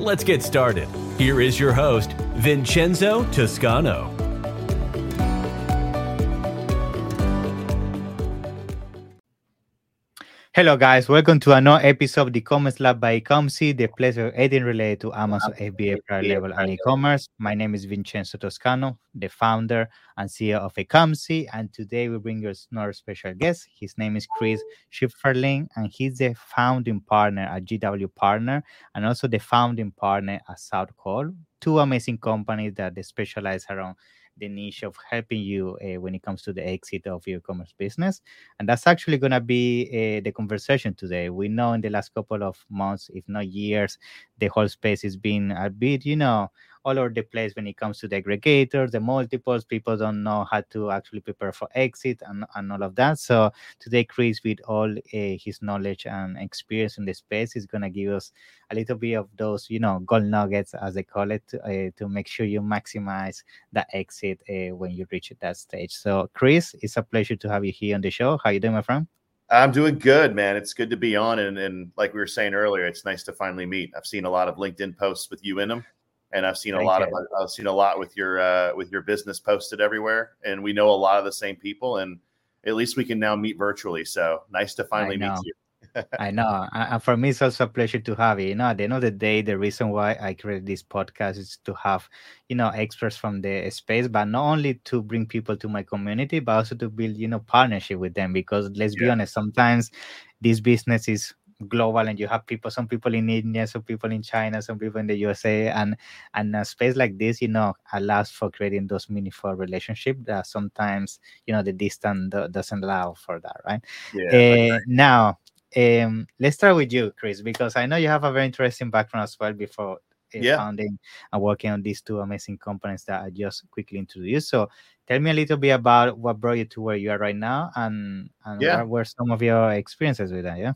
Let's get started. Here is your host, Vincenzo Toscano. Hello, guys. Welcome to another episode of the Commerce Lab by Ecomcy, the place of anything related to Amazon FBA private label and e-commerce. My name is Vincenzo Toscano, the founder and CEO of Ecomcy, and today we bring you another special guest. His name is Chris Shipferling, and he's the founding partner at GW Partner and also the founding partner at Southcall, two amazing companies that they specialize around the niche of helping you uh, when it comes to the exit of your commerce business. And that's actually going to be uh, the conversation today. We know in the last couple of months, if not years, the whole space has been a bit, you know, all over the place when it comes to the aggregators, the multiples. People don't know how to actually prepare for exit and, and all of that. So today, Chris, with all uh, his knowledge and experience in the space, is going to give us a little bit of those, you know, gold nuggets, as they call it, uh, to make sure you maximize the exit uh, when you reach that stage. So, Chris, it's a pleasure to have you here on the show. How you doing, my friend? I'm doing good, man. It's good to be on, and, and like we were saying earlier, it's nice to finally meet. I've seen a lot of LinkedIn posts with you in them, and I've seen a Thank lot you. of I've seen a lot with your uh, with your business posted everywhere, and we know a lot of the same people, and at least we can now meet virtually. So nice to finally meet you. I know. And for me, it's also a pleasure to have you. You know, at the end of the day, the reason why I created this podcast is to have, you know, experts from the space, but not only to bring people to my community, but also to build, you know, partnership with them. Because let's be honest, sometimes this business is global and you have people some people in india some people in china some people in the usa and and a space like this you know allows for creating those meaningful relationships that sometimes you know the distance doesn't allow for that right Yeah, uh, now, um, let's start with you, Chris, because I know you have a very interesting background as well before uh, Yeah. founding and working on these two amazing companies that I just quickly introduced. So, tell me a little bit about what brought you to where you are right now, and and Yeah. what were some of your experiences with that? Yeah.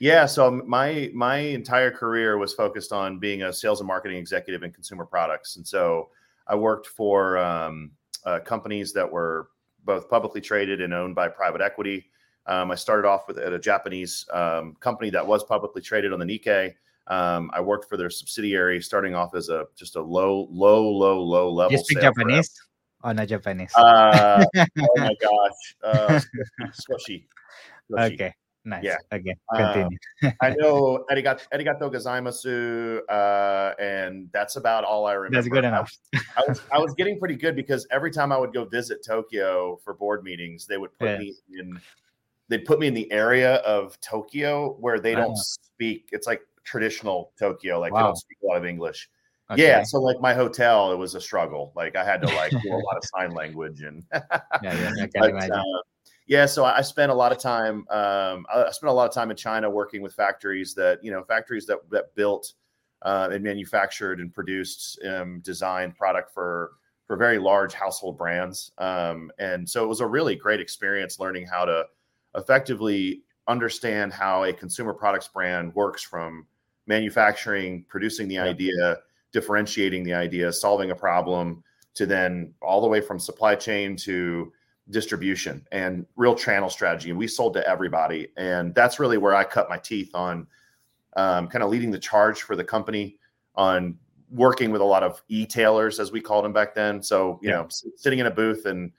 Yeah. So my my entire career was focused on being a sales and marketing executive in consumer products, and so I worked for um, uh, companies that were both publicly traded and owned by private equity. Um, I started off with at a Japanese um, company that was publicly traded on the Nikkei. Um, I worked for their subsidiary, starting off as a just a low, low, low, low level. You speak. Japanese or not Japanese? Uh, oh my gosh, uh, squishy. squishy. okay. Nice. yeah. Okay. Uh, Continue. I know arigato, arigato gozaimasu, uh, and that's about all I remember. That's good I- enough. I was I was getting pretty good because every time I would go visit Tokyo for board meetings, they would put me in they'd put me in the area of Tokyo where they don't speak. It's like traditional Tokyo, like they don't speak a lot of English. Okay. Yeah, so like my hotel, it was a struggle. Like I had to like do a lot of sign language and Yeah. Yeah. I can but, imagine. uh, yeah, so I spent a lot of time. Um, I I spent a lot of time in China working with factories that you know factories that that built uh, and manufactured and produced um, designed product for for very large household brands. Um, and so it was a really great experience learning how to effectively understand how a consumer products brand works from manufacturing, producing the idea, differentiating the idea, solving a problem, to then all the way from supply chain to distribution and real channel strategy. And we sold to everybody. And that's really where I cut my teeth on um, kind of leading the charge for the company on working with a lot of e-tailers, as we called them back then. So, you Yeah. know, sitting in a booth and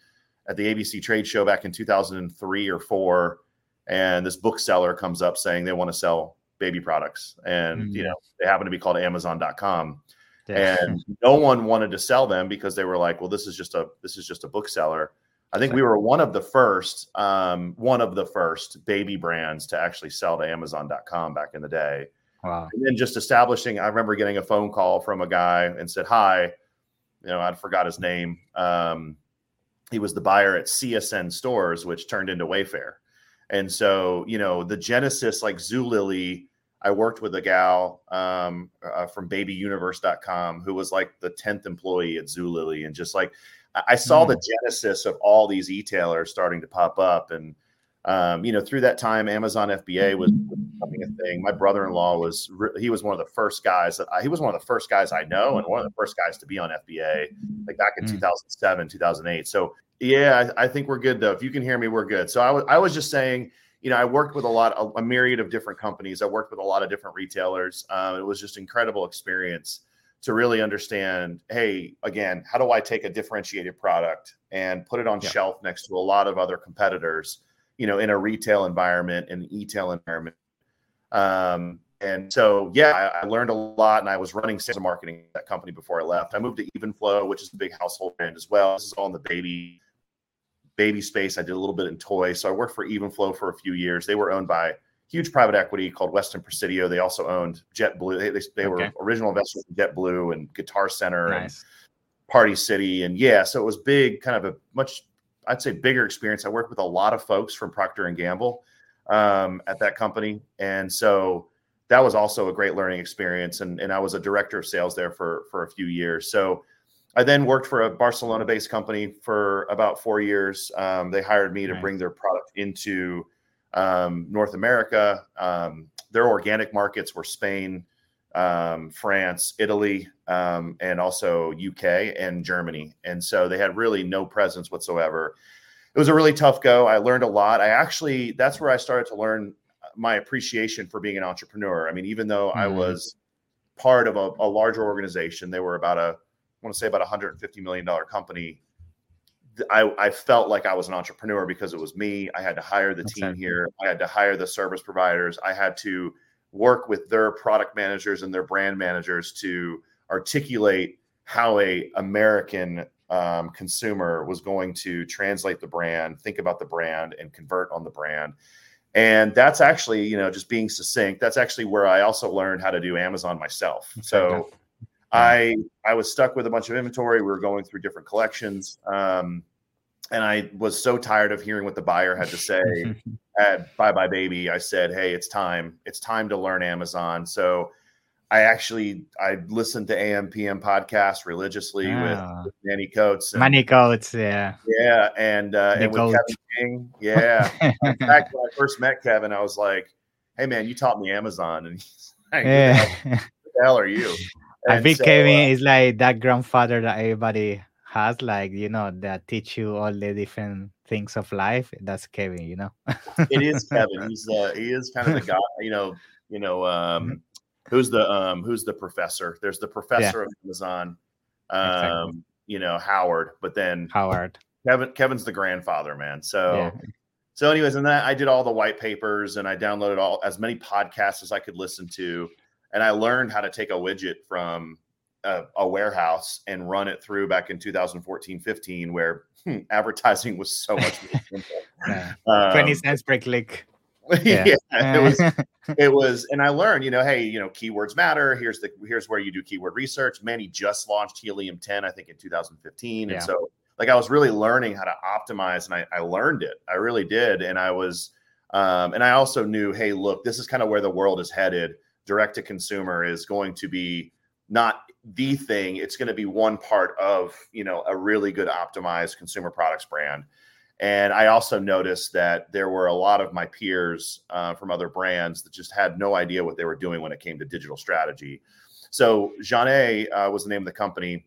at the ABC trade show back in 2003 or four, and this bookseller comes up saying they want to sell baby products. And, you Mm. know, they happen to be called Amazon.com Yeah. and no one wanted to sell them because they were like, well, this is just a this is just a bookseller. I think we were one of the first, um, one of the first baby brands to actually sell to Amazon.com back in the day. wow. And then just establishing, I remember getting a phone call from a guy and said, Hi, you know, I forgot his name. Um, he was the buyer at CSN stores, which turned into Wayfair. And so, you know, the Genesis, like Zulily, I worked with a gal um, uh, from BabyUniverse.com who was like the tenth employee at Zulily, and just like I saw mm. the genesis of all these e-tailers starting to pop up, and um, you know, through that time, Amazon FBA was becoming a thing. My brother-in-law was he was one of the first guys that I, he was one of the first guys I know, and one of the first guys to be on FBA, like back in mm. 2007, 2008. So yeah, I, I, think we're good though. If you can hear me, we're good. So I was I was just saying, you know, I worked with a lot, a, a myriad of different companies. I worked with a lot of different retailers. Um, it was just incredible experience to really understand. Hey, again, how do I take a differentiated product and put it on yeah. shelf next to a lot of other competitors? you know, in a retail environment, an e-tail environment. Um, and so, yeah, I, I, learned a lot, and I was running sales and marketing at that company before I left. I moved to Evenflo, which is a big household brand as well. This is all in the baby baby space. I did a little bit in toys, so I worked for Evenflo for a few years. They were owned by huge private equity called Weston Presidio. They also owned JetBlue. They, they, they okay. were original investors in JetBlue and Guitar Center nice. and Party City, and yeah, so it was big, kind of a much I'd say bigger experience. I worked with a lot of folks from Procter and Gamble um, at that company, and so that was also a great learning experience. And and I was a director of sales there for for a few years. So I then worked for a Barcelona-based company for about four years. Um, they hired me to bring their product into um, North America. Um, their organic markets were Spain, um, France, Italy, um, and also UK and Germany. And so they had really no presence whatsoever. It was a really tough go. I learned a lot. I actually, that's where I started to learn my appreciation for being an entrepreneur. I mean, even though mm-hmm. I was part of a, a, larger organization, they were about a, I want to say about a $150 million company. I, I, felt like I was an entrepreneur because it was me. I had to hire the team here. I had to hire the service providers. I had to work with their product managers and their brand managers to articulate how a American um, consumer was going to translate the brand, think about the brand, and convert on the brand. And that's actually, you know, just being succinct. That's actually where I also learned how to do Amazon myself. So I I was stuck with a bunch of inventory. We were going through different collections. Um, and I was so tired of hearing what the buyer had to say at Buy Buy Baby. I said, "Hey, it's time. It's time to learn Amazon." So I actually I listened to AMPM podcast religiously yeah. with, Manny Coats. Manny Coats, yeah, yeah, and uh, and with Kevin King, yeah. In fact, when I first met Kevin, I was like, "Hey, man, you taught me Amazon," and he's like, yeah. "Who the hell are you?" And I think so, Kevin uh, is like that grandfather that everybody has like you know that teach you all the different things of life that's kevin you know it is kevin he's uh he is kind of the guy you know you know um mm-hmm. who's the um who's the professor there's the professor yeah. of amazon um exactly. you know howard but then howard kevin kevin's the grandfather man so yeah. so anyways and then i did all the white papers and i downloaded all as many podcasts as i could listen to and i learned how to take a widget from a, a, warehouse and run it through back in 2014 15 where hmm, advertising was so much um, 20 cents per click. Yeah. yeah, it was it was and i learned you know hey you know keywords matter. Here's the here's where you do keyword research. Manny just launched helium 10 i think in 2015 yeah. and so like i was really learning how to optimize and I, I learned it. I really did. And i was um, and i also knew hey look this is kind of where the world is headed direct to consumer is going to be not the thing. It's going to be one part of you know a really good optimized consumer products brand. And i also noticed that there were a lot of my peers uh, from other brands that just had no idea what they were doing when it came to digital strategy. So Jané uh, was the name of the company.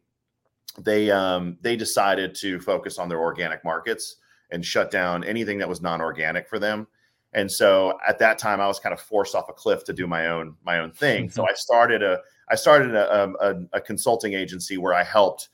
They um, they decided to focus on their organic markets and shut down anything that was non-organic for them and so at that time i was kind of forced off a cliff to do my own my own thing so i started a I started a, um, a, a, consulting agency where I helped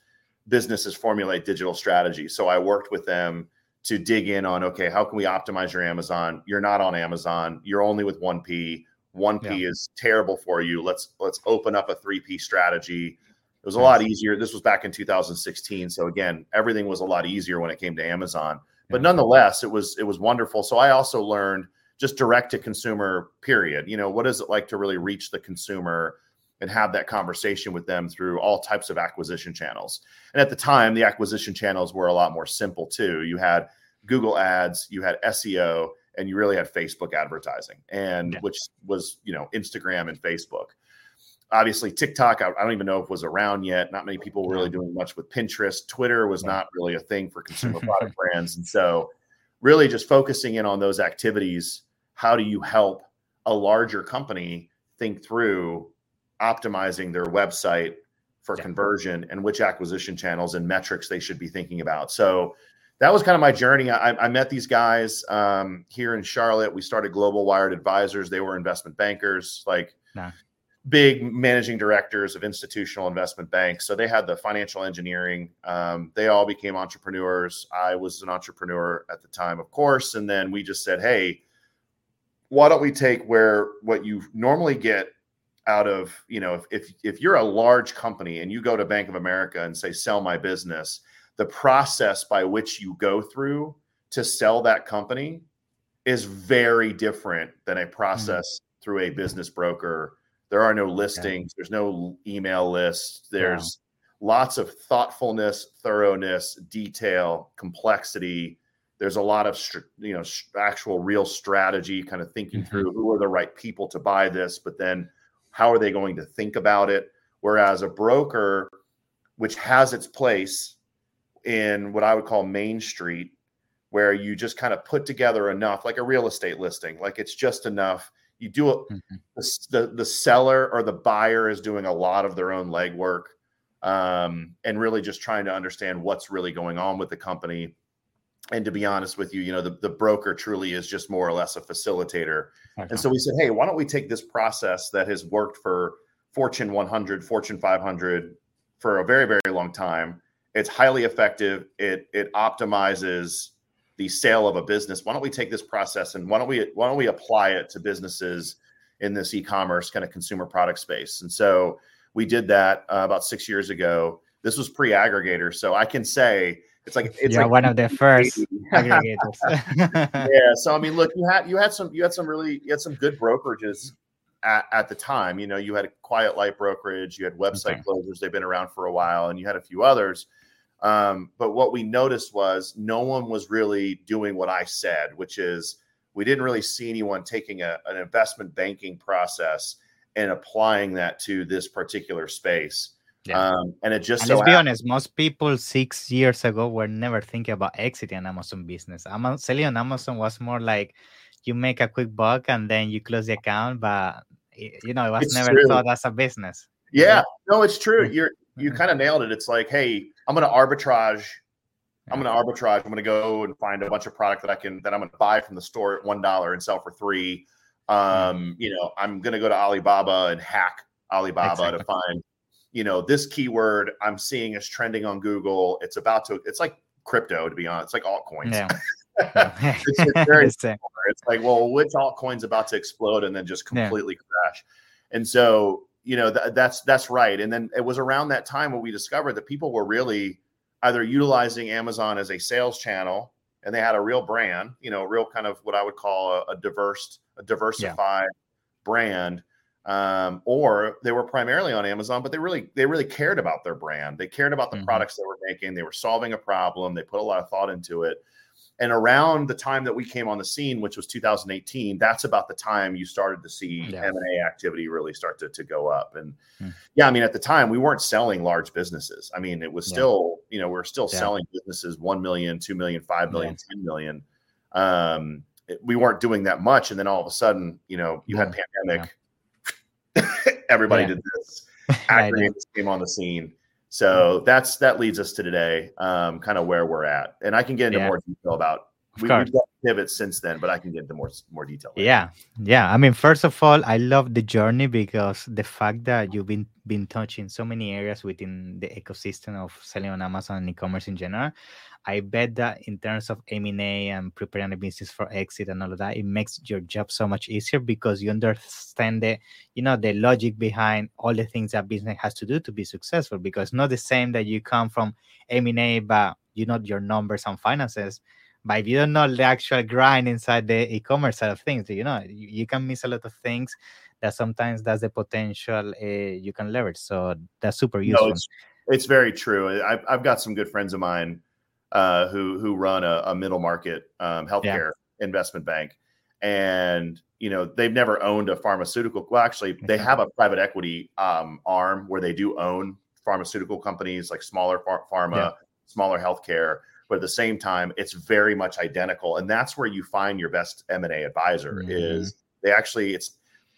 businesses formulate digital strategy. So I worked with them to dig in on okay, how can we optimize your Amazon? You're not on Amazon. You're only with 1P. 1P yeah. is terrible for you. Let's let's open up a 3P strategy. It was a lot easier. This was back in 2016. So again, everything was a lot easier when it came to Amazon. But nonetheless, it was it was wonderful. So I also learned just direct to consumer period. You know, what is it like to really reach the consumer? and have that conversation with them through all types of acquisition channels. And at the time, the acquisition channels were a lot more simple too. You had Google Ads, you had SEO, and you really had Facebook advertising, and Yeah. which was you know Instagram and Facebook. Obviously, TikTok, I, I don't even know if it was around yet. Not many people were really doing much with Pinterest. Twitter was not really a thing for consumer product brands, and so really just focusing in on those activities. How do you help a larger company think through optimizing their website for Yeah. conversion and which acquisition channels and metrics they should be thinking about. So that was kind of my journey. I, I met these guys um, here in Charlotte. We started Global Wired Advisors. They were investment bankers, like Nah. Big managing directors of institutional investment banks. So they had the financial engineering. Um, they all became entrepreneurs. I was an entrepreneur at the time, of course. And then we just said, hey, why don't we take where what you normally get out of you know if, if if you're a large company and you go to bank of america and say sell my business the process by which you go through to sell that company is very different than a process through a business broker there are no listings. There's no email list there's lots of thoughtfulness thoroughness detail complexity. There's a lot of you know actual real strategy kind of thinking Mhm. through who are the right people to buy this but then how are they going to think about it? Whereas a broker which has its place in what i would call main street where you just kind of put together enough like a real estate listing like it's just enough you do it Mhm. the, the, seller or the buyer is doing a lot of their own legwork um, and really just trying to understand what's really going on with the company and to be honest with you you know the, the broker truly is just more or less a facilitator and so we said, hey, why don't we take this process that has worked for Fortune 100, Fortune 500 for a very, very long time? It's highly effective. It it optimizes the sale of a business. Why don't we take this process and why don't we why don't we apply it to businesses in this e-commerce kind of consumer product space? And so we did that uh, about six years ago. This was pre-aggregator, so I can say it's like it's You're like one of the first aggregators. yeah. So I mean, look, you had you had some you had some really you had some good brokerages at, at the time. You know, you had a Quiet Light brokerage, you had website Okay. closers. They've been around for a while, and you had a few others. Um, but what we noticed was no one was really doing what I said, which is we didn't really see anyone taking a, an investment banking process and applying that to this particular space. Yeah. Um, and it just and so let's be happened- honest, most people six years ago were never thinking about exiting an Amazon business. Amazon, selling on Amazon was more like you make a quick buck and then you close the account, but you know, it was It's never true. thought as a business. Yeah, no, it's true. You're you Mhm. kind of nailed it. It's like, hey, I'm going to arbitrage. I'm going to arbitrage. I'm going to go and find a bunch of product that I can that I'm going to buy from the store at one dollar and sell for three. Um, you know, I'm going to go to Alibaba and hack Alibaba to find, you know, this keyword I'm seeing is trending on Google. It's about to. It's like crypto, to be honest. It's like altcoins. Yeah. It's- it's very it's like, well, which altcoin's about to explode and then just Yeah. completely crash? And so, you know, th- that's that's right. And then it was around that time when we discovered that people were really either utilizing Amazon as a sales channel and they had a real brand, you know, real kind of what I would call a, a diverse, a diversified brand. Um, or they were primarily on Amazon, but they really they really cared about their brand. They cared about the Mhm. products they were making. They were solving a problem. They put a lot of thought into it. And around the time that we came on the scene, which was 2018, that's about the time you started to see Yeah. M&A activity really start to, to go up. And Hmm. yeah, I mean, at the time we weren't selling large businesses. I mean, it was Yeah. still, you know, we are still Yeah. selling businesses 1 million, 2 million, 5 million, Yeah. 10 million. Um, it- we weren't doing that much. And then all of a sudden, you know, you had pandemic. Everybody did this came on the scene. So that's that leads us to today, um, kind of where we're at, and I can get into Yeah. more detail about. We, we've got pivots since then, but I can get into more more detail. later. Yeah, yeah. I mean, first of all, I love the journey because the fact that you've been been touching so many areas within the ecosystem of selling on Amazon and e-commerce in general. I bet that in terms of M&A and preparing a business for exit and all of that, it makes your job so much easier because you understand the, you know, the logic behind all the things that business has to do to be successful. Because it's not the same that you come from M&A, but you know your numbers and finances but if you don't know the actual grind inside the e-commerce side of things you know you, you can miss a lot of things that sometimes that's the potential uh, you can leverage so that's super No, useful it's it's very true. I've I've got some good friends of mine uh, who who run a, a middle market um, healthcare investment bank, and you know they've never owned a pharmaceutical. Well, actually, they have a private equity um, arm where they do own pharmaceutical companies like smaller ph- pharma, yeah. smaller healthcare. But at the same time, it's very much identical, and that's where you find your best M and A advisor. Mm-hmm. Is they actually it's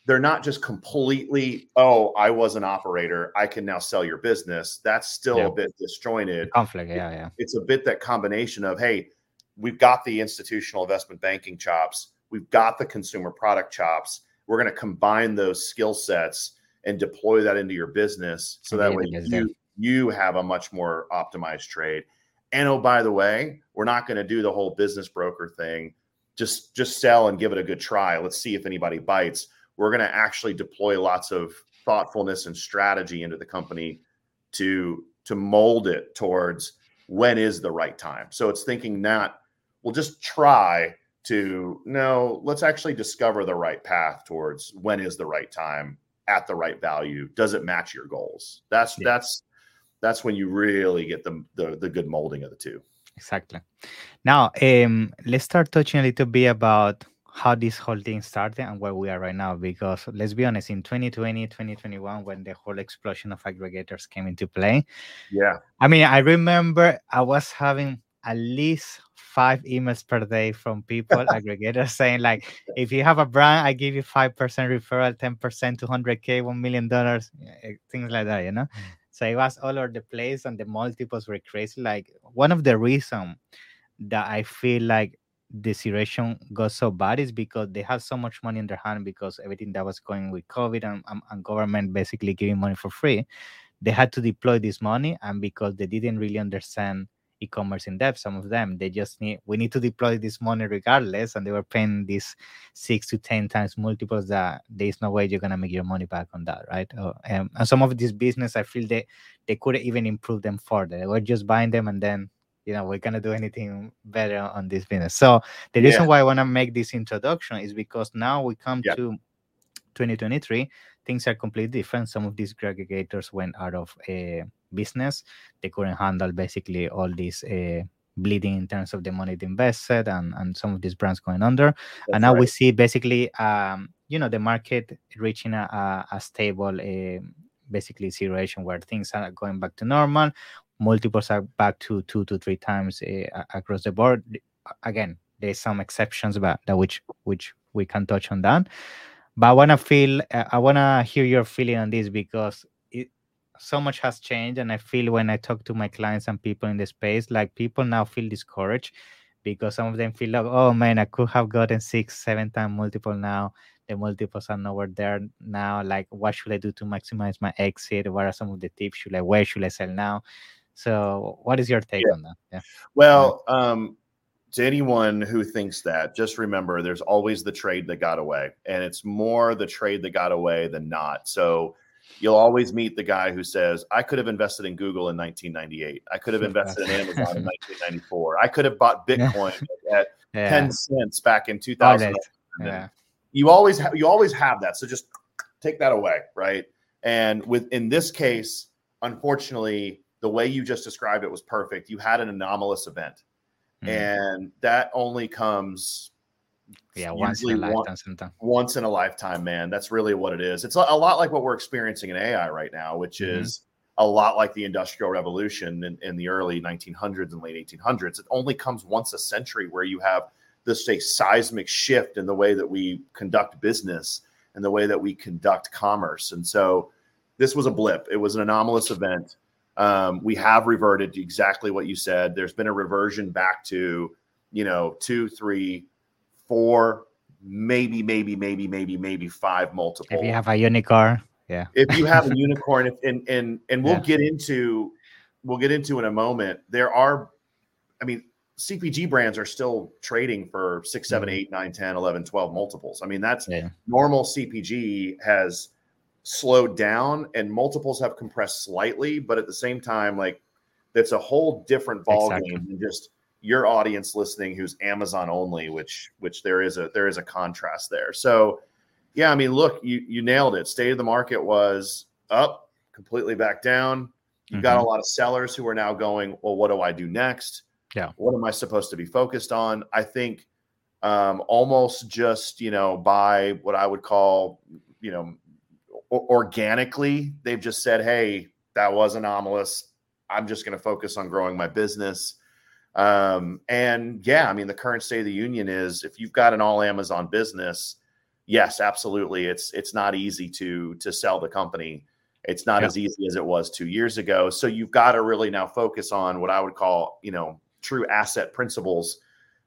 they're not just completely oh i was an operator i can now sell your business that's still yeah. a bit disjointed conflict yeah yeah it's a bit that combination of hey we've got the institutional investment banking chops we've got the consumer product chops we're going to combine those skill sets and deploy that into your business so that way you you have a much more optimized trade and oh by the way we're not going to do the whole business broker thing. Just just sell and give it a good try. Let's see if anybody bites. We're going to actually deploy lots of thoughtfulness and strategy into the company to to mold it towards when is the right time. So it's thinking not we'll just try to no let's actually discover the right path towards when is the right time at the right value. Does it match your goals? That's yeah. that's that's when you really get the, the the good molding of the two. Exactly. Now um let's start touching a little bit about how this whole thing started and where we are right now because let's be honest in 2020 2021 when the whole explosion of aggregators came into play yeah. I mean i remember i was having at least five emails per day from people aggregators saying like if you have a brand i give you 5% referral 10% 200k 1 million dollars eh, things like that you know? Mm. So it was all over the place and the multiples were crazy like one of the reason that i feel like the situation got so bad is because they have so much money in their hand because everything that was going with COVID and, and, and government basically giving money for free. They had to deploy this money, and because they didn't really understand e-commerce in depth some of them they just need we need to deploy this money regardless and they were paying these six to ten times multiples that there's no way you're gonna make your money back on that right oh, um, and some of this business i feel they they could even improve them further they were just buying them and then you know we're gonna do anything better on this business so the yeah. reason why i want to make this introduction is because now we come yeah. to 2023 things are completely different some of these aggregators went out of a business they couldn't handle basically all this uh, bleeding in terms of the money they invested and, and some of these brands going under That's and now right. we see basically um, you know the market reaching a, a, stable uh, basically situation where things are going back to normal multiples are back to two to three times uh, across the board. Again, there's some exceptions, but that which which we can touch on that. But I want to feel, uh, I want to hear your feeling on this because so much has changed, and I feel when I talk to my clients and people in the space, like people now feel discouraged because some of them feel like, oh man, I could have gotten six, seven time multiple now. The multiples are nowhere there now. Like, what should I do to maximize my exit? What are some of the tips? Should I where should I sell now? So, what is your take yeah. on that? Yeah. Well, um, to anyone who thinks that, just remember there's always the trade that got away, and it's more the trade that got away than not. So, you'll always meet the guy who says, I could have invested in Google in 1998. I could have invested in Amazon in 1994. I could have bought Bitcoin at yeah. 10 cents back in 2000. Yeah. You always have you always have that. So just take that away, right? And with in this case, unfortunately, the way you just described it was perfect. You had an anomalous event, mm-hmm. and that only comes yeah once in a lifetime one, once in a lifetime man. That's really what it is. It's a, a, lot like what we're experiencing in ai right now which mm-hmm. is a lot like the industrial revolution in, in, the early 1900s and late 1800s it only comes once a century where you have this say seismic shift in the way that we conduct business and the way that we conduct commerce. And so this was a blip. It was an anomalous event. Um, we have reverted to exactly what you said. There's been a reversion back to, you know, two, three, four, maybe, maybe, maybe, maybe, maybe five multiple. If you have a unicorn, yeah. If you have a unicorn, if, and and and we'll yeah. get into we'll get into in a moment. There are, I mean, CPG brands are still trading for six, seven, mm-hmm. eight, nine, 10, 11, 12 multiples. I mean, that's yeah. normal CPG has slowed down and multiples have compressed slightly, but at the same time, like that's a whole different ball exactly. game than just your audience listening who's Amazon only, which which there is a there is a contrast there. So yeah, I mean, look, you you nailed it. State of the market was up, completely back down. You mm-hmm. got a lot of sellers who are now going, well, what do I do next? Yeah. What am I supposed to be focused on? I think um, almost just you know by what I would call you know organically. They've just said, "Hey, that was anomalous. I'm just going to focus on growing my business." Um, and yeah, I mean, the current state of the union is if you've got an all Amazon business, yes, absolutely, it's it's not easy to to sell the company. It's not yeah. as easy as it was two years ago. So you've got to really now focus on what I would call, you know, true asset principles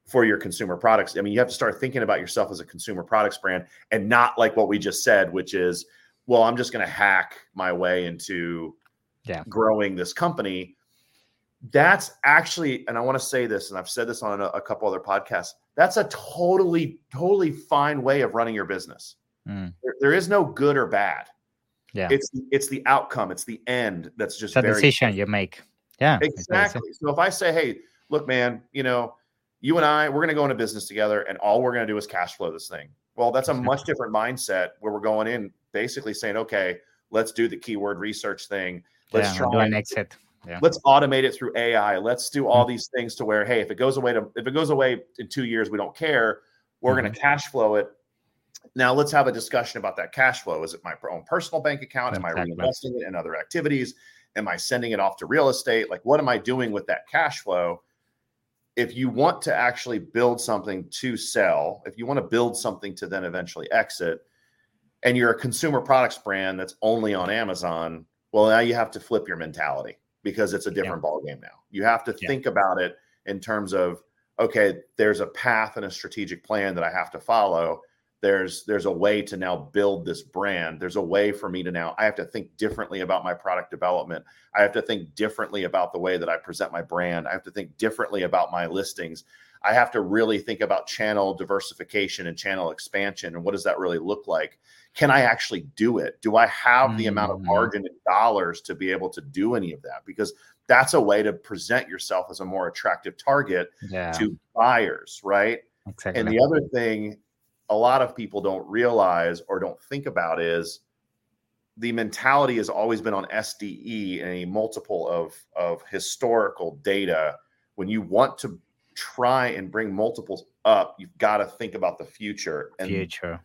for your consumer products. I mean, you have to start thinking about yourself as a consumer products brand and not like what we just said, which is, well, I'm just going to hack my way into yeah. growing this company. That's actually, and I want to say this, and I've said this on a, a couple other podcasts. That's a totally, totally fine way of running your business. Mm. There, there is no good or bad. Yeah, it's it's the outcome. It's the end. That's just the decision you make. Yeah, exactly. So if I say, hey, look, man, you know, you and I, we're going to go into business together, and all we're going to do is cash flow this thing. Well, that's a much different mindset where we're going in basically saying, okay, let's do the keyword research thing. Let's yeah, try and exit. Yeah. Let's automate it through AI. Let's do all mm-hmm. these things to where, hey, if it goes away to if it goes away in two years, we don't care. We're mm-hmm. going to cash flow it. Now let's have a discussion about that cash flow. Is it my own personal bank account? Am. I reinvesting it in other activities? Am I sending it off to real estate? Like, what am I doing with that cash flow? if you want to actually build something to sell, if you want to build something to then eventually exit, and you're a consumer products brand that's only on Amazon, well, now you have to flip your mentality because it's a different yeah. ballgame now. You have to yeah. think about it in terms of, okay, there's a path and a strategic plan that I have to follow there's there's a way to now build this brand there's a way for me to now i have to think differently about my product development i have to think differently about the way that i present my brand i have to think differently about my listings i have to really think about channel diversification and channel expansion and what does that really look like can i actually do it do i have mm-hmm. the amount of margin in dollars to be able to do any of that because that's a way to present yourself as a more attractive target yeah. to buyers right Exactly. And the other thing a lot of people don't realize or don't think about is the mentality has always been on SDE and a multiple of of historical data. When you want to try and bring multiples up, you've got to think about the future. And future.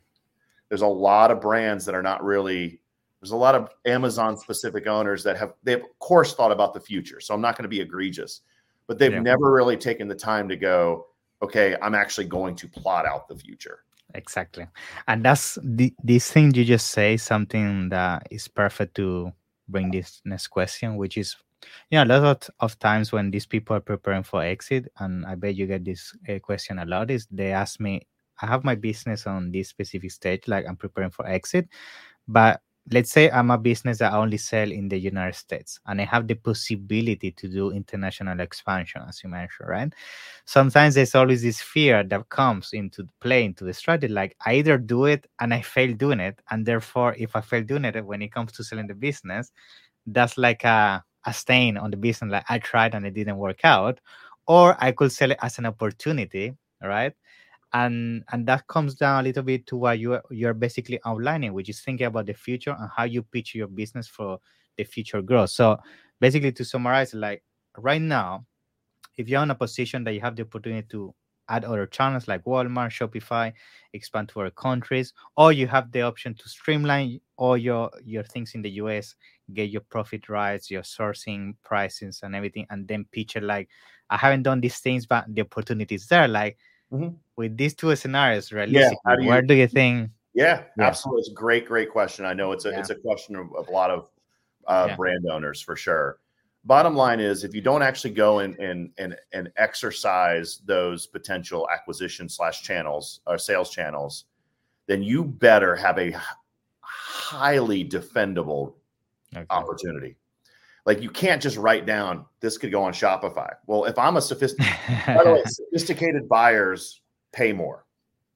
There's a lot of brands that are not really. There's a lot of Amazon specific owners that have they've of course thought about the future. So I'm not going to be egregious, but they've yeah. never really taken the time to go. Okay, I'm actually going to plot out the future exactly and that's the this thing you just say something that is perfect to bring this next question which is you know a lot of, of times when these people are preparing for exit and i bet you get this uh, question a lot is they ask me i have my business on this specific stage like i'm preparing for exit but let's say I'm a business that I only sell in the United States and I have the possibility to do international expansion, as you mentioned, right? Sometimes there's always this fear that comes into play into the strategy. Like I either do it and I fail doing it, and therefore, if I fail doing it when it comes to selling the business, that's like a, a stain on the business. Like I tried and it didn't work out, or I could sell it as an opportunity, right? And and that comes down a little bit to what you you're basically outlining which is thinking about the future and how you pitch your business for the future growth. So basically to summarize like right now if you're in a position that you have the opportunity to add other channels like walmart shopify expand to other countries or you have the option to streamline all your your things in the us get your profit rights your sourcing prices and everything and then pitch it like i haven't done these things but the opportunity is there like mm-hmm. with these two scenarios, realistically, yeah, do you, where do you think? Yeah, yeah, absolutely. It's a great, great question. I know it's a yeah. it's a question of, of a lot of uh, brand owners for sure. Bottom line is, if you don't actually go and and and, and exercise those potential acquisition slash channels or sales channels, then you better have a highly defendable okay. opportunity. Like you can't just write down this could go on Shopify. Well, if I'm a sophisticated, by the way, sophisticated buyers pay more.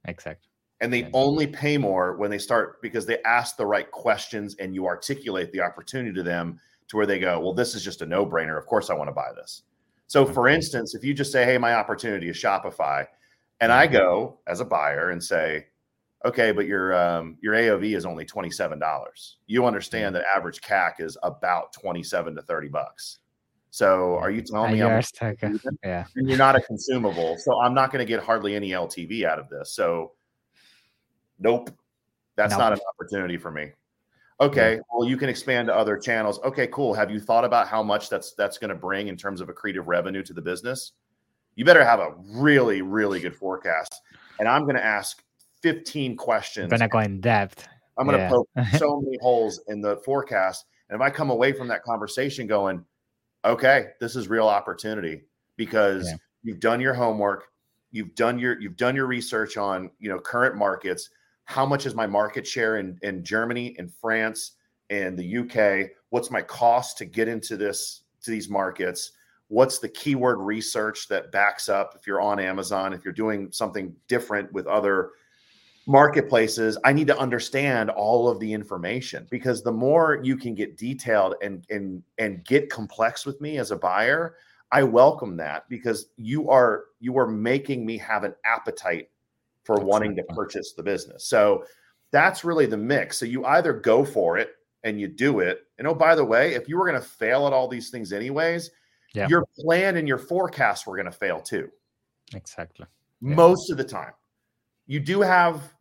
Exactly. And they yeah. only pay more when they start because they ask the right questions and you articulate the opportunity to them to where they go, well, this is just a no brainer. Of course, I want to buy this. So, for instance, if you just say, hey, my opportunity is Shopify, and I go as a buyer and say, okay, but your um, your AOV is only twenty seven dollars. You understand mm-hmm. that average CAC is about twenty seven to thirty bucks. So are you telling me I'm? Yeah. And you're not a consumable. So I'm not going to get hardly any LTV out of this. So nope. That's nope. not an opportunity for me. Okay, yeah. well, you can expand to other channels. Okay, cool. Have you thought about how much that's that's going to bring in terms of accretive revenue to the business? You better have a really, really good forecast. And I'm going to ask 15 questions. I'm going to go in depth. I'm going to yeah. poke so many holes in the forecast. And if I come away from that conversation going, okay, this is real opportunity because yeah. you've done your homework, you've done your you've done your research on you know current markets how much is my market share in, in Germany, in France, in the UK? What's my cost to get into this to these markets? What's the keyword research that backs up if you're on Amazon, if you're doing something different with other marketplaces? I need to understand all of the information because the more you can get detailed and and and get complex with me as a buyer, I welcome that because you are you are making me have an appetite for that's wanting to purchase the business. So that's really the mix. So you either go for it and you do it. And oh, by the way, if you were going to fail at all these things anyways, yeah. your plan and your forecast were going to fail too. Exactly. Yeah. Most of the time. You do have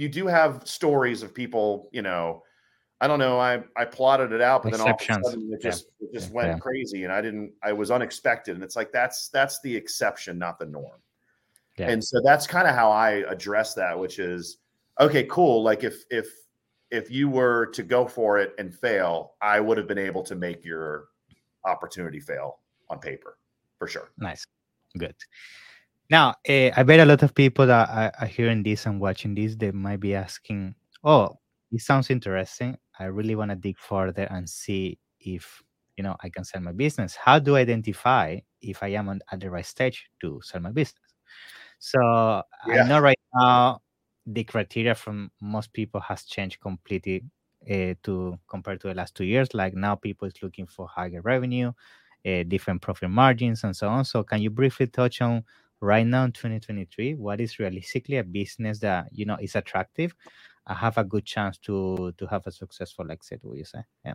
you do have stories of people, you know, I don't know, I I plotted it out, but then all of a sudden it just yeah. it just went crazy and I didn't I was unexpected. And it's like that's that's the exception, not the norm. Yeah. And so that's kind of how I address that, which is okay, cool. Like if if if you were to go for it and fail, I would have been able to make your opportunity fail on paper for sure. Nice, good. Now, uh, I bet a lot of people that are, are hearing this and watching this, they might be asking, "Oh, it sounds interesting. I really want to dig further and see if you know I can sell my business. How do I identify if I am on, at the right stage to sell my business?" So yeah. I know right now the criteria from most people has changed completely uh, to compared to the last two years. Like now, people is looking for higher revenue, uh, different profit margins, and so on. So can you briefly touch on right now in 2023 what is realistically a business that you know is attractive? I have a good chance to to have a successful exit. Would you say? Yeah.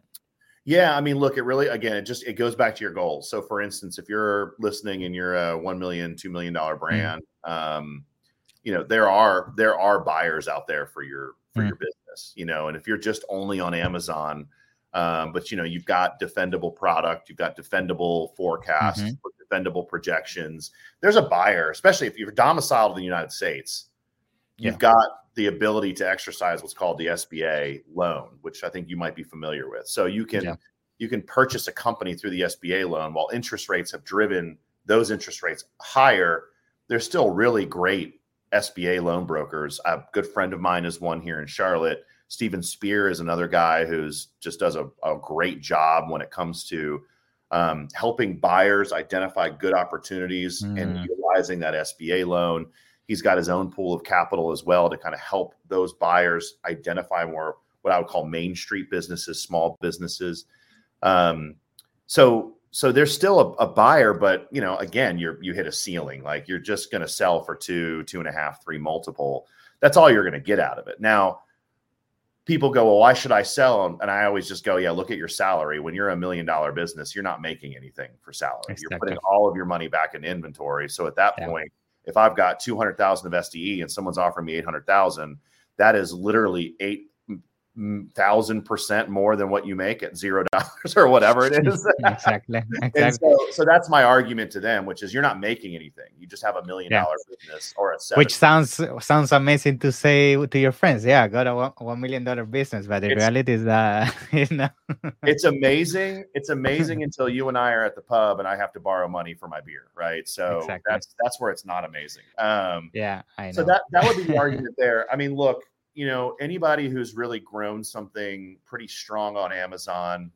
Yeah, I mean, look, it really again, it just it goes back to your goals. So, for instance, if you're listening and you're a one million, two million dollar mm-hmm. brand, mm. um, you know there are there are buyers out there for your for mm. your business. You know, and if you're just only on Amazon, um, but you know you've got defendable product, you've got defendable forecasts, mm-hmm. defendable projections. There's a buyer, especially if you're domiciled in the United States. You've yeah. got the ability to exercise what's called the SBA loan, which I think you might be familiar with. So you can yeah. you can purchase a company through the SBA loan while interest rates have driven those interest rates higher. There's still really great SBA loan brokers. A good friend of mine is one here in Charlotte. Stephen Spear is another guy who's just does a, a great job when it comes to um, helping buyers identify good opportunities mm. and utilizing that SBA loan. He's got his own pool of capital as well to kind of help those buyers identify more what I would call main street businesses, small businesses. Um, so so there's still a, a, buyer, but you know, again, you're you hit a ceiling. Like you're just going to sell for two, two and a half, three multiple. That's all you're going to get out of it. Now, people go, well, why should I sell? Them? And I always just go, yeah, look at your salary. When you're a million dollar business, you're not making anything for salary. Exactly. You're putting all of your money back in inventory. So at that yeah. point, if I've got 200,000 of SDE and someone's offering me 800,000, that is literally eight thousand percent more than what you make at zero dollars or whatever it is. exactly. exactly. So, so, that's my argument to them, which is you're not making anything. You just have a million dollar business or a seven. Which sounds sounds amazing to say to your friends. Yeah, I got a one, one million dollar business, but the it's, reality is that you know. it's amazing. It's amazing until you and I are at the pub and I have to borrow money for my beer, right? So exactly. that's that's where it's not amazing. Um, yeah, I know. So that that would be the argument there. I mean, look you know, anybody who's really grown something pretty strong on Amazon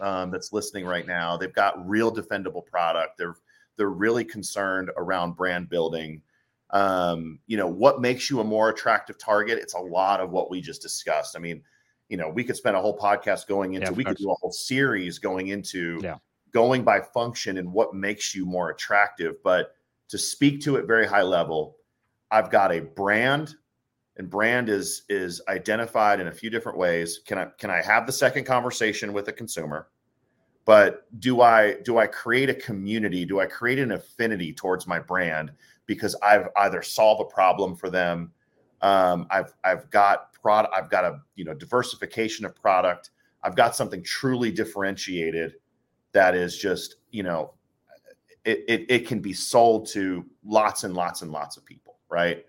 um, that's listening right now, they've got real defendable product. They're they're really concerned around brand building. Um, you know, what makes you a more attractive target? It's a lot of what we just discussed. I mean, you know, we could spend a whole podcast going into. Yeah, we course. could do a whole series going into yeah. going by function and what makes you more attractive. But to speak to it very high level, I've got a brand and brand is is identified in a few different ways can i can i have the second conversation with a consumer but do I do I create a community? Do I create an affinity towards my brand because I've either solved a problem for them, um, I've I've got product, I've got a you know diversification of product, I've got something truly differentiated that is just you know it, it, it can be sold to lots and lots and lots of people, right?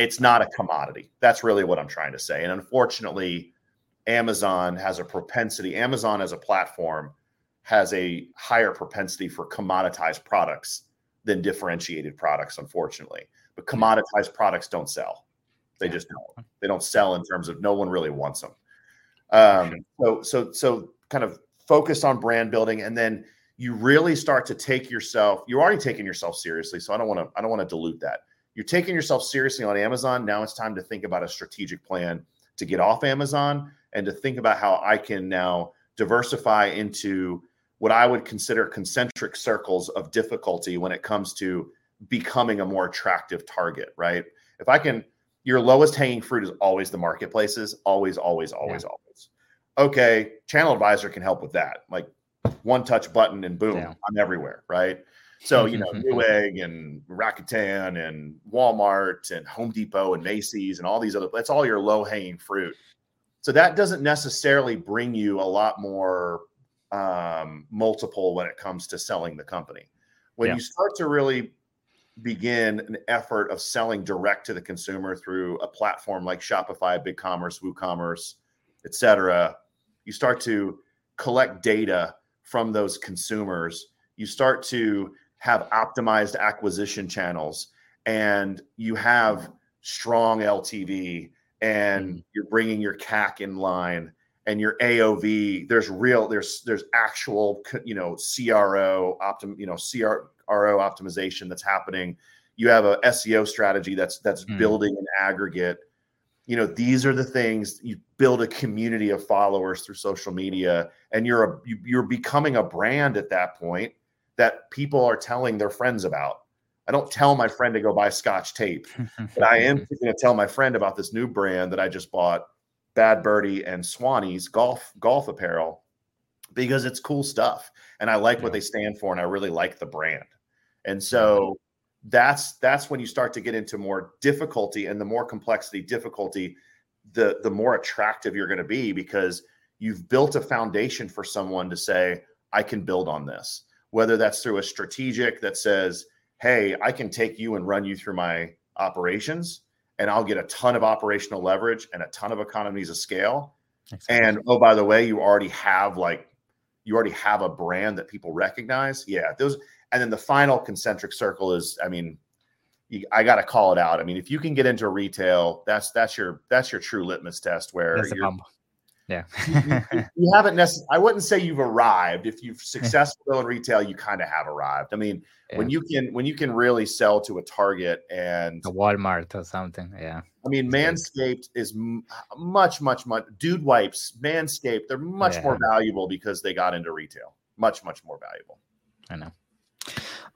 It's not a commodity. That's really what I'm trying to say. And unfortunately, Amazon has a propensity, Amazon as a platform has a higher propensity for commoditized products than differentiated products, unfortunately. But commoditized products don't sell. They just don't. They don't sell in terms of no one really wants them. Um, so so so kind of focus on brand building and then you really start to take yourself you're already taking yourself seriously so i don't want to i don't want to dilute that you're taking yourself seriously on amazon now it's time to think about a strategic plan to get off amazon and to think about how i can now diversify into what i would consider concentric circles of difficulty when it comes to becoming a more attractive target right if i can your lowest hanging fruit is always the marketplaces always always always yeah. always okay ChannelAdvisor can help with that like one touch button and boom, yeah. I'm everywhere, right? So, you know, Newegg and Rakuten and Walmart and Home Depot and Macy's and all these other, that's all your low hanging fruit. So that doesn't necessarily bring you a lot more um, multiple when it comes to selling the company. When yeah. you start to really begin an effort of selling direct to the consumer through a platform like Shopify, BigCommerce, WooCommerce, et cetera, you start to collect data from those consumers, you start to have optimized acquisition channels and you have strong LTV and mm-hmm. you're bringing your CAC in line and your AOV there's real there's there's actual you know CRO optim you know CRO optimization that's happening you have a SEO strategy that's that's mm. building an aggregate you know these are the things you build a community of followers through social media and you're a you're becoming a brand at that point that people are telling their friends about. I don't tell my friend to go buy scotch tape but i am going to tell my friend about this new brand that i just bought bad birdie and Swannies golf golf apparel because it's cool stuff and i like yeah. what they stand for and i really like the brand. And so that's that's when you start to get into more difficulty and the more complexity difficulty the the more attractive you're going to be because you've built a foundation for someone to say i can build on this whether that's through a strategic that says hey i can take you and run you through my operations and i'll get a ton of operational leverage and a ton of economies of scale exactly. and oh by the way you already have like you already have a brand that people recognize yeah those and then the final concentric circle is, I mean, you, I got to call it out. I mean, if you can get into retail, that's that's your that's your true litmus test. Where you're, yeah, you, you, haven't necessarily. I wouldn't say you've arrived. If you've successful in retail, you kind of have arrived. I mean, yeah. when you can when you can really sell to a Target and a Walmart or something. Yeah, I mean, Manscaped is m- uh, much much much. Dude wipes, Manscaped, they're much yeah. more valuable because they got into retail. Much much more valuable. I know.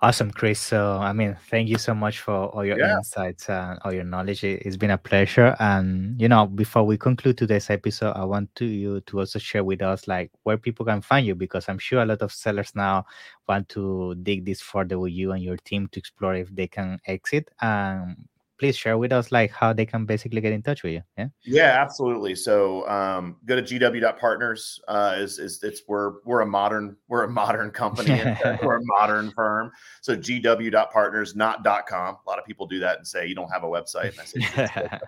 Awesome, Chris. So, I mean, thank you so much for all your yeah. insights and all your knowledge. It's been a pleasure. And you know, before we conclude today's episode, I want to you to also share with us like where people can find you because I'm sure a lot of sellers now want to dig this further with you and your team to explore if they can exit. Um, please share with us like how they can basically get in touch with you. Yeah. Yeah, absolutely. So um, go to gw.partners. Uh, is is it's we're we're a modern we're a modern company. we're a modern firm. So gw.partners, not .com. A lot of people do that and say you don't have a website. And I say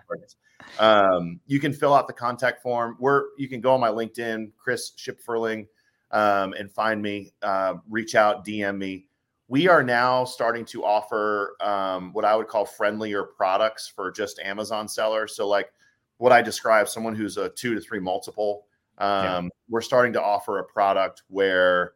um, you can fill out the contact form. We're you can go on my LinkedIn, Chris Shipferling, um, and find me. Uh, reach out, DM me we are now starting to offer um, what I would call friendlier products for just Amazon sellers. So, like what I describe, someone who's a two to three multiple, um, yeah. we're starting to offer a product where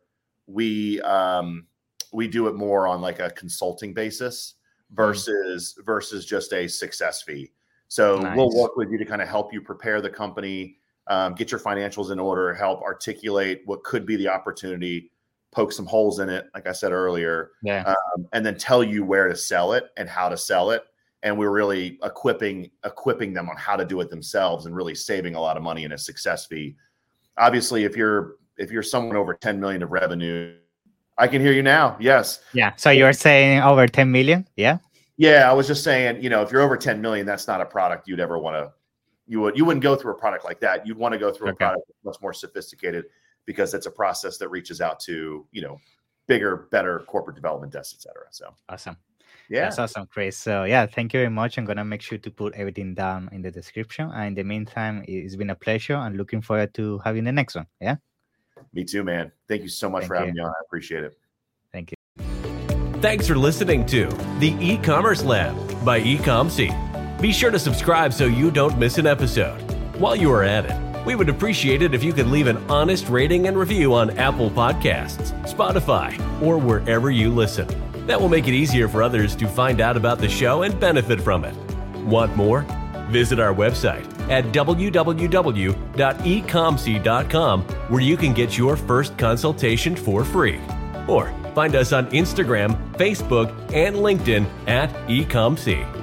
we um, we do it more on like a consulting basis mm-hmm. versus mm-hmm. versus just a success fee. So nice. we'll work with you to kind of help you prepare the company, um, get your financials in order, help articulate what could be the opportunity poke some holes in it, like I said earlier, yeah, um, and then tell you where to sell it and how to sell it. And we're really equipping equipping them on how to do it themselves and really saving a lot of money in a success fee. Obviously, if you're if you're someone over 10 million of revenue, I can hear you now. Yes. Yeah. So you're saying over 10 million? Yeah. Yeah, I was just saying, you know, if you're over 10 million, that's not a product you'd ever want to you would you wouldn't go through a product like that. You'd want to go through okay. a product that's much more sophisticated because it's a process that reaches out to, you know, bigger, better corporate development desks, et cetera. So awesome. Yeah. That's awesome, Chris. So yeah, thank you very much. I'm gonna make sure to put everything down in the description. And in the meantime, it's been a pleasure and looking forward to having the next one. Yeah. Me too, man. Thank you so much thank for having you. me on. I appreciate it. Thank you. Thanks for listening to the e-commerce lab by Ecomcy. Be sure to subscribe so you don't miss an episode. While you are at it, we would appreciate it if you could leave an honest rating and review on Apple Podcasts, Spotify, or wherever you listen. That will make it easier for others to find out about the show and benefit from it. Want more? Visit our website at www.ecomcy.com where you can get your first consultation for free. Or find us on Instagram, Facebook, and LinkedIn at ecomcy.